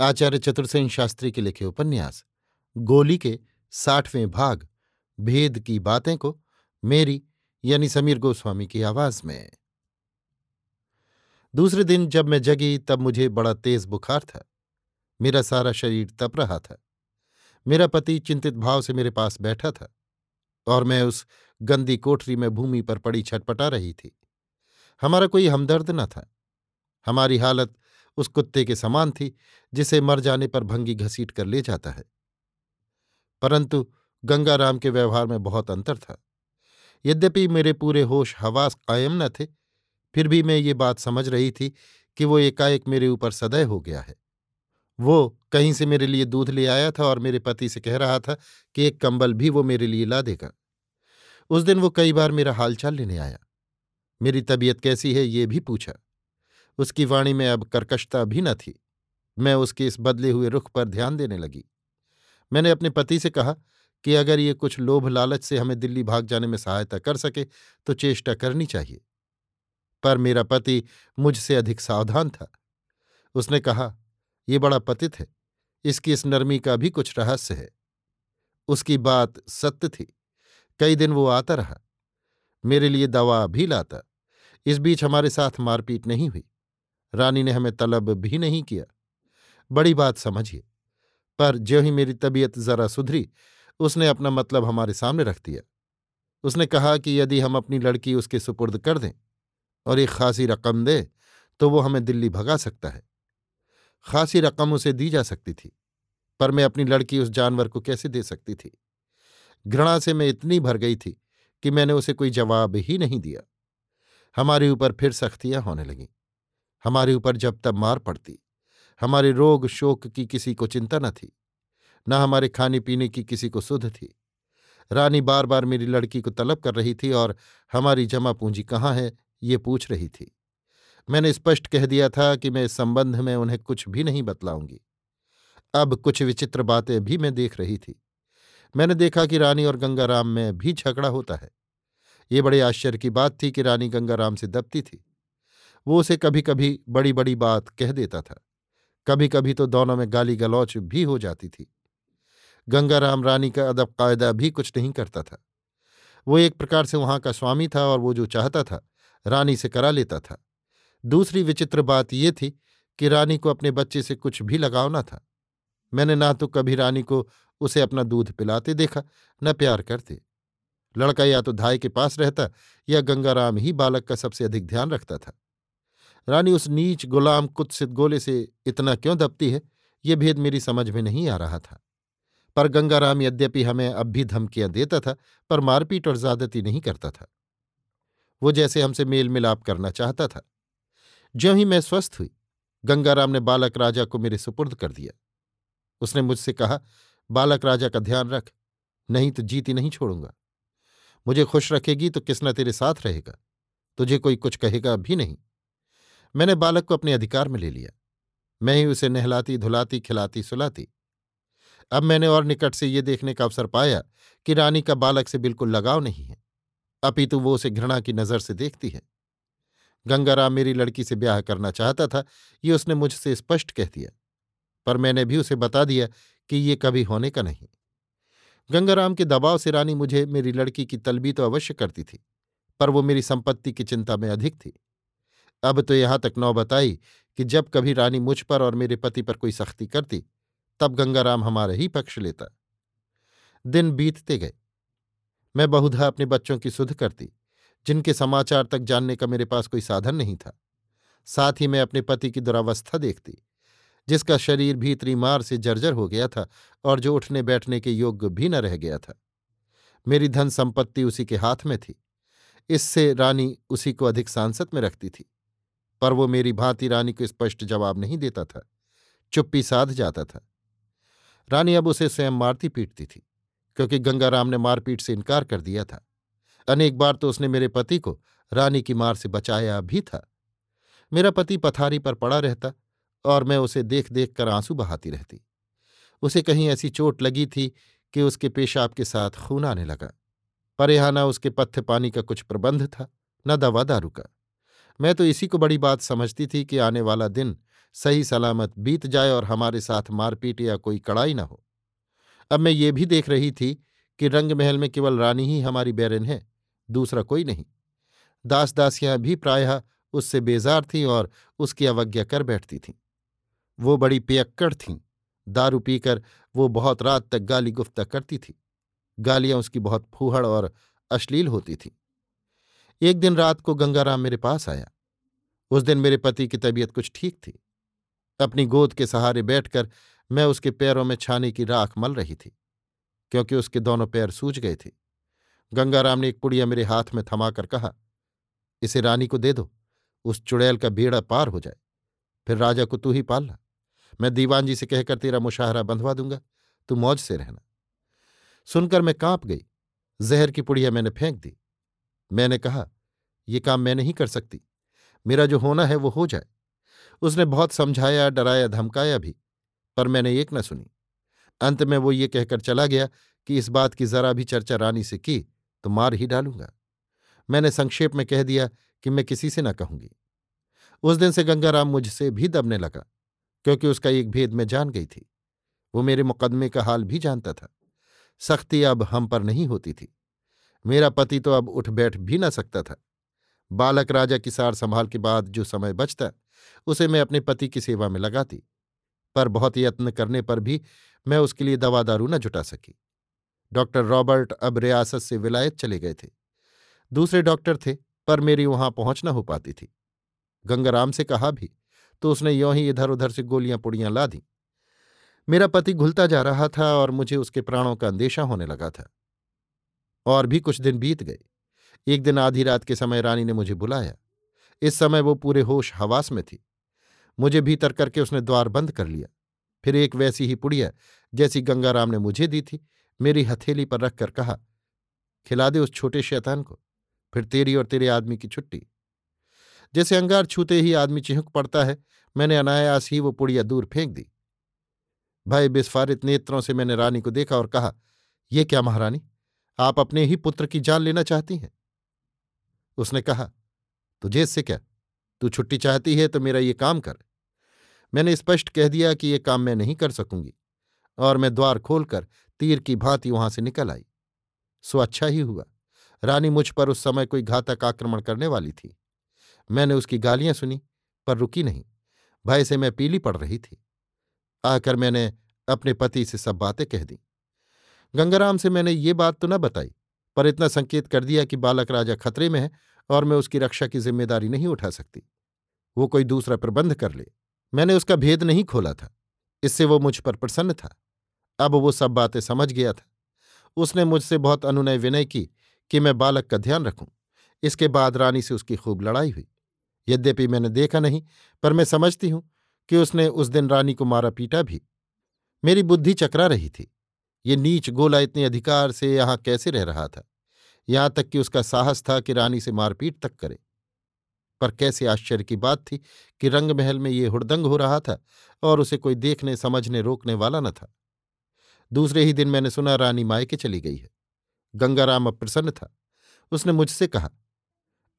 आचार्य चतुर्सेन शास्त्री के लिखे उपन्यास, गोली के साठवें भाग, भेद की बातें को मेरी यानी समीर गोस्वामी की आवाज़ में। दूसरे दिन जब मैं जगी तब मुझे बड़ा तेज बुखार था। मेरा सारा शरीर तप रहा था। मेरा पति चिंतित भाव से मेरे पास बैठा था और मैं उस गंदी कोठरी में भूमि पर पड़ी छटपटा रही थी। हमारा कोई हमदर्द न था। हमारी हालत उस कुत्ते के समान थी, जिसे मर जाने पर भंगी घसीट कर ले जाता है। परंतु गंगाराम के व्यवहार में बहुत अंतर था। यद्यपि मेरे पूरे होश हवास कायम न थे, फिर भी मैं ये बात समझ रही थी कि वो एकाएक मेरे ऊपर सदय हो गया है। वो कहीं से मेरे लिए दूध ले आया था और मेरे पति से कह रहा था कि एक कंबल भी वो मेरे लिए ला देगा। उस दिन वो कई बार मेरा हालचाल लेने आया। मेरी तबीयत कैसी है, ये भी पूछा। उसकी वाणी में अब कर्कशता भी न थी। मैं उसके इस बदले हुए रुख पर ध्यान देने लगी। मैंने अपने पति से कहा कि अगर ये कुछ लोभ लालच से हमें दिल्ली भाग जाने में सहायता कर सके तो चेष्टा करनी चाहिए। पर मेरा पति मुझसे अधिक सावधान था। उसने कहा, ये बड़ा पतित है। इसकी इस नरमी का भी कुछ रहस्य है। उसकी बात सत्य थी। कई दिन वो आता रहा। मेरे लिए दवा भी लाता। इस बीच हमारे साथ मारपीट नहीं हुई। रानी ने हमें तलब भी नहीं किया। बड़ी बात समझिए, पर ज्यों ही मेरी तबीयत जरा सुधरी, उसने अपना मतलब हमारे सामने रख दिया। उसने कहा कि यदि हम अपनी लड़की उसके सुपुर्द कर दें और एक खासी रकम दे तो वो हमें दिल्ली भगा सकता है। खासी रकम उसे दी जा सकती थी, पर मैं अपनी लड़की उस जानवर को कैसे दे सकती थी? घृणा से मैं इतनी भर गई थी कि मैंने उसे कोई जवाब ही नहीं दिया। हमारे ऊपर फिर सख्तियाँ होने लगीं। हमारे ऊपर जब तब मार पड़ती। हमारे रोग शोक की किसी को चिंता न थी, न हमारे खाने पीने की किसी को सुध थी। रानी बार बार मेरी लड़की को तलब कर रही थी और हमारी जमा पूंजी कहाँ है, ये पूछ रही थी। मैंने स्पष्ट कह दिया था कि मैं इस संबंध में उन्हें कुछ भी नहीं बतलाऊँगी। अब कुछ विचित्र बातें भी मैं देख रही थी। मैंने देखा कि रानी और गंगाराम में भी झगड़ा होता है। ये बड़े आश्चर्य की बात थी कि रानी गंगाराम से दबती थी। वो उसे कभी कभी बड़ी बड़ी बात कह देता था। कभी कभी तो दोनों में गाली गलौच भी हो जाती थी। गंगाराम रानी का अदब कायदा भी कुछ नहीं करता था। वो एक प्रकार से वहाँ का स्वामी था और वो जो चाहता था, रानी से करा लेता था। दूसरी विचित्र बात ये थी कि रानी को अपने बच्चे से कुछ भी लगाव न था। मैंने ना तो कभी रानी को उसे अपना दूध पिलाते देखा, न प्यार करते। लड़का या तो धाई के पास रहता या गंगाराम ही बालक का सबसे अधिक ध्यान रखता था। रानी उस नीच गुलाम कुत्सित गोले से इतना क्यों दबती है? ये भेद मेरी समझ में नहीं आ रहा था। पर गंगाराम यद्यपि हमें अब भी धमकियाँ देता था, पर मारपीट और ज्यादती नहीं करता था। वो जैसे हमसे मेल मिलाप करना चाहता था। ज्यों ही मैं स्वस्थ हुई, गंगाराम ने बालक राजा को मेरे सुपुर्द कर दिया। उसने मुझसे कहा, बालक राजा का ध्यान रख, नहीं तो जीती नहीं छोड़ूँगा। मुझे खुश रखेगी तो किसना तेरे साथ रहेगा? तुझे कोई कुछ कहेगा भी नहीं। मैंने बालक को अपने अधिकार में ले लिया। मैं ही उसे नहलाती, धुलाती, खिलाती, सुलाती। अब मैंने और निकट से ये देखने का अवसर पाया कि रानी का बालक से बिल्कुल लगाव नहीं है। अपितु वो उसे घृणा की नज़र से देखती है। गंगाराम मेरी लड़की से ब्याह करना चाहता था, ये उसने मुझसे स्पष्ट कह दिया, पर मैंने भी उसे बता दिया कि ये कभी होने का नहीं। गंगाराम के दबाव से रानी मुझे मेरी लड़की की तलबी तो अवश्य करती थी, पर वो मेरी संपत्ति की चिंता में अधिक थी। अब तो यहाँ तक नौबत आई कि जब कभी रानी मुझ पर और मेरे पति पर कोई सख्ती करती, तब गंगाराम हमारा ही पक्ष लेता। दिन बीतते गए। मैं बहुधा अपने बच्चों की सुध करती, जिनके समाचार तक जानने का मेरे पास कोई साधन नहीं था। साथ ही मैं अपने पति की दुरावस्था देखती, जिसका शरीर भी इतनी मार से जर्जर हो गया था और जो उठने बैठने के योग्य भी न रह गया था। मेरी धन संपत्ति उसी के हाथ में थी। इससे रानी उसी को अधिक सांसद में रखती थी। पर वो मेरी भांति रानी को स्पष्ट जवाब नहीं देता था। चुप्पी साध जाता था। रानी अब उसे स्वयं मारती पीटती थी, क्योंकि गंगाराम ने मारपीट से इनकार कर दिया था। अनेक बार तो उसने मेरे पति को रानी की मार से बचाया भी था। मेरा पति पथारी पर पड़ा रहता और मैं उसे देख देख कर आँसू बहाती रहती। उसे कहीं ऐसी चोट लगी थी कि उसके पेशाब के साथ खून आने लगा। पर यहाँ न उसके पथ्य पानी का कुछ प्रबंध था, न दवा दारू का। मैं तो इसी को बड़ी बात समझती थी कि आने वाला दिन सही सलामत बीत जाए और हमारे साथ मारपीट या कोई कड़ाई न हो। अब मैं ये भी देख रही थी कि रंग महल में केवल रानी ही हमारी बैरन है, दूसरा कोई नहीं। दास दासियाँ भी प्रायः उससे बेजार थीं और उसकी अवज्ञा कर बैठती थीं। वो बड़ी पियक्कड़ थीं, दारू पीकर वो बहुत रात तक गाली गुफ्ता करती थी। गालियाँ उसकी बहुत फूहड़ और अश्लील होती थीं। एक दिन रात को गंगाराम मेरे पास आया। उस दिन मेरे पति की तबीयत कुछ ठीक थी। अपनी गोद के सहारे बैठकर मैं उसके पैरों में छाने की राख मल रही थी, क्योंकि उसके दोनों पैर सूज गए थे। गंगाराम ने एक पुड़िया मेरे हाथ में थमाकर कहा, इसे रानी को दे दो, उस चुड़ैल का बेड़ा पार हो जाए। फिर राजा को तू ही पालना मैं दीवान जी से कहकर तेरा मुशाहरा बंधवा दूँगा, तू मौज से रहना। सुनकर मैं काँप गई। जहर की पुड़िया मैंने फेंक दी। मैंने कहा, ये काम मैं नहीं कर सकती। मेरा जो होना है वो हो जाए। उसने बहुत समझाया, डराया, धमकाया भी, पर मैंने एक न सुनी। अंत में वो ये कहकर चला गया कि इस बात की जरा भी चर्चा रानी से की तो मार ही डालूँगा। मैंने संक्षेप में कह दिया कि मैं किसी से न कहूँगी। उस दिन से गंगाराम मुझसे भी दबने लगा, क्योंकि उसका एक भेद मैं जान गई थी। वो मेरे मुकदमे का हाल भी जानता था। सख्ती अब हम पर नहीं होती थी। मेरा पति तो अब उठ बैठ भी न सकता था। बालक राजा की सार संभाल के बाद जो समय बचता, उसे मैं अपने पति की सेवा में लगाती, पर बहुत यत्न करने पर भी मैं उसके लिए दवा दारू न जुटा सकी। डॉक्टर रॉबर्ट अब रियासत से विलायत चले गए थे। दूसरे डॉक्टर थे, पर मेरी वहाँ पहुँच न हो पाती थी। गंगाराम से कहा भी तो उसने यों ही इधर उधर से गोलियाँ पुड़ियाँ ला दी। मेरा पति घुलता जा रहा था और मुझे उसके प्राणों का अंदेशा होने लगा था। और भी कुछ दिन बीत गए। एक दिन आधी रात के समय रानी ने मुझे बुलाया। इस समय वो पूरे होश हवास में थी। मुझे भीतर करके उसने द्वार बंद कर लिया। फिर एक वैसी ही पुड़िया, जैसी गंगाराम ने मुझे दी थी, मेरी हथेली पर रखकर कहा, खिला दे उस छोटे शैतान को, फिर तेरी और तेरे आदमी की छुट्टी। जैसे अंगार छूते ही आदमी चिहक पड़ता है, मैंने अनायास ही वो पुड़िया दूर फेंक दी। भय विस्फारित नेत्रों से मैंने रानी को देखा और कहा यह क्या महारानी? आप अपने ही पुत्र की जान लेना चाहती हैं। उसने कहा, तुझे इससे क्या? तू छुट्टी चाहती है तो मेरा ये काम कर। मैंने स्पष्ट कह दिया कि ये काम मैं नहीं कर सकूँगी और मैं द्वार खोलकर तीर की भांति वहाँ से निकल आई। सो अच्छा ही हुआ। रानी मुझ पर उस समय कोई घातक आक्रमण करने वाली थी। मैंने उसकी गालियाँ सुनी, पर रुकी नहीं। भय से मैं पीली पड़ रही थी। आकर मैंने अपने पति से सब बातें कह दी। गंगाराम से मैंने ये बात तो न बताई, पर इतना संकेत कर दिया कि बालक राजा खतरे में है और मैं उसकी रक्षा की ज़िम्मेदारी नहीं उठा सकती। वो कोई दूसरा प्रबंध कर ले। मैंने उसका भेद नहीं खोला था। इससे वो मुझ पर प्रसन्न था। अब वो सब बातें समझ गया था। उसने मुझसे बहुत अनुनय विनय की कि मैं बालक का ध्यान रखूँ। इसके बाद रानी से उसकी खूब लड़ाई हुई। यद्यपि मैंने देखा नहीं, पर मैं समझती हूँ कि उसने उस दिन रानी को मारा पीटा भी। मेरी बुद्धि चकरा रही थी। ये नीच गोला इतने अधिकार से यहाँ कैसे रह रहा था? यहाँ तक कि उसका साहस था कि रानी से मारपीट तक करे। पर कैसे आश्चर्य की बात थी कि रंगमहल में ये हुड़दंग हो रहा था और उसे कोई देखने, समझने, रोकने वाला न था। दूसरे ही दिन मैंने सुना रानी मायके चली गई है। गंगाराम अब प्रसन्न था। उसने मुझसे कहा,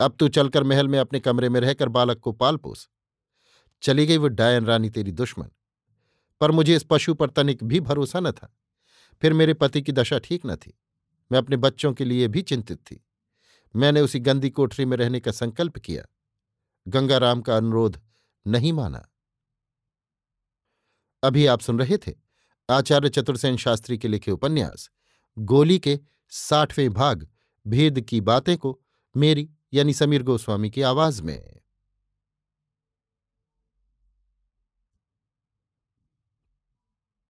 अब तू चलकर महल में अपने कमरे में रहकर बालक को पाल पोस। चली गई वो डायन रानी तेरी दुश्मन। पर मुझे इस पशु पर तनिक भी भरोसा न था। फिर मेरे पति की दशा ठीक न थी। मैं अपने बच्चों के लिए भी चिंतित थी। मैंने उसी गंदी कोठरी में रहने का संकल्प किया। गंगाराम का अनुरोध नहीं माना। अभी आप सुन रहे थे आचार्य चतुर्सेन शास्त्री के लिखे उपन्यास, गोली के साठवें भाग, भेद की बातें को मेरी यानी समीर गोस्वामी की आवाज़ में।